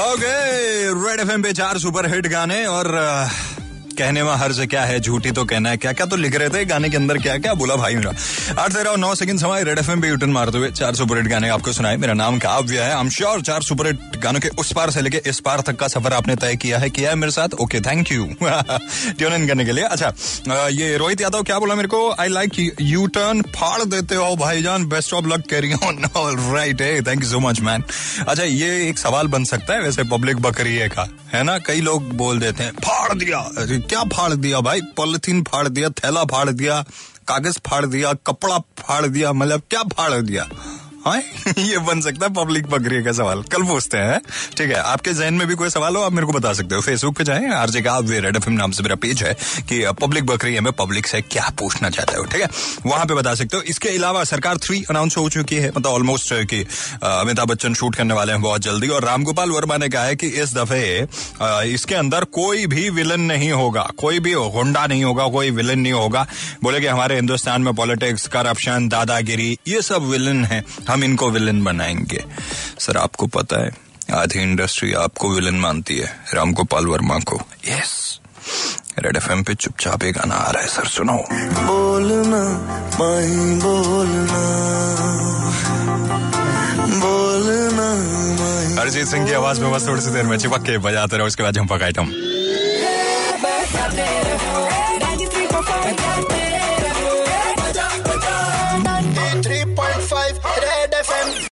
Okay red FM पे चार super hit गाने और कहने में हर से क्या है, झूठी तो कहना है क्या क्या तो लिख रहे थे गाने के अंदर क्या क्या बोला भाई मेरा। आठ तेरह नौ सेकंड समय, रेड एफ़ पे यूटन मारते हुए चार सुपर हिट गाने आपको सुनाए। मेरा नाम काव्य है। एम श्योर चार सुपर हिट गानों के उस पार से लेके इस पार तक का सफ़र आपने तय किया है किया है मेरे साथ? Okay thank you tune in करने के लिए। अच्छा ये रोहित यादव क्या बोला मेरे को? आई लाइक यू टर्न फाड़ देते हो भाईजान best of luck carry on right है thank you so much man अच्छा ये एक सवाल बन सकता है, वैसे पब्लिक बकरी का, है ना? कई लोग बोल देते हैं, फाड़ दिया। क्या फाड़ दिया भाई? पॉलिथीन फाड़ दिया, थैला फाड़ दिया, कागज़ फाड़ दिया, कपड़ा फाड़ दिया मतलब क्या फाड़ दिया? हाँ? ये बन सकता है पब्लिक बकरी का सवाल। कल पूछते हैं। ठीक है, आपके जहन में भी कोई सवाल हो, आप मेरे को बता सकते हो। फेसबुक पे जाए, आरजे का आप रेड एफ़ नाम से मेरा पेज है कि पब्लिक बकरी में पब्लिक से क्या पूछना चाहते हो, ठीक है? वहाँ पे बता सकते हो। इसके अलावा सरकार थ्री अनाउंस हो चुकी है। मतलब ऑलमोस्ट कि अमिताभ बच्चन शूट करने वाले हैं बहुत जल्दी। और रामगोपाल वर्मा ने कहा है कि इस दफे इसके अंदर कोई भी विलन नहीं होगा। कोई भी होंडा नहीं होगा, कोई विलन नहीं होगा। बोले कि हमारे हिंदुस्तान में पॉलिटिक्स करप्शन दादागिरी, ये सब विलन है। हम इनको विलन बनाएँगे। सर आपको पता है आधी इंडस्ट्री आपको विलन मानती है राम गोपाल वर्मा को। यस रेड एफएम पे चुपचाप एक गाना आ रहा है सर सुनो। बोलना माही बोलना। बोलना अरिजीत सिंह की आवाज़ में बस थोड़ी सी देर में चिपक के बजाते रहो उसके बाद झंपक आइटम 3.5 Red FM.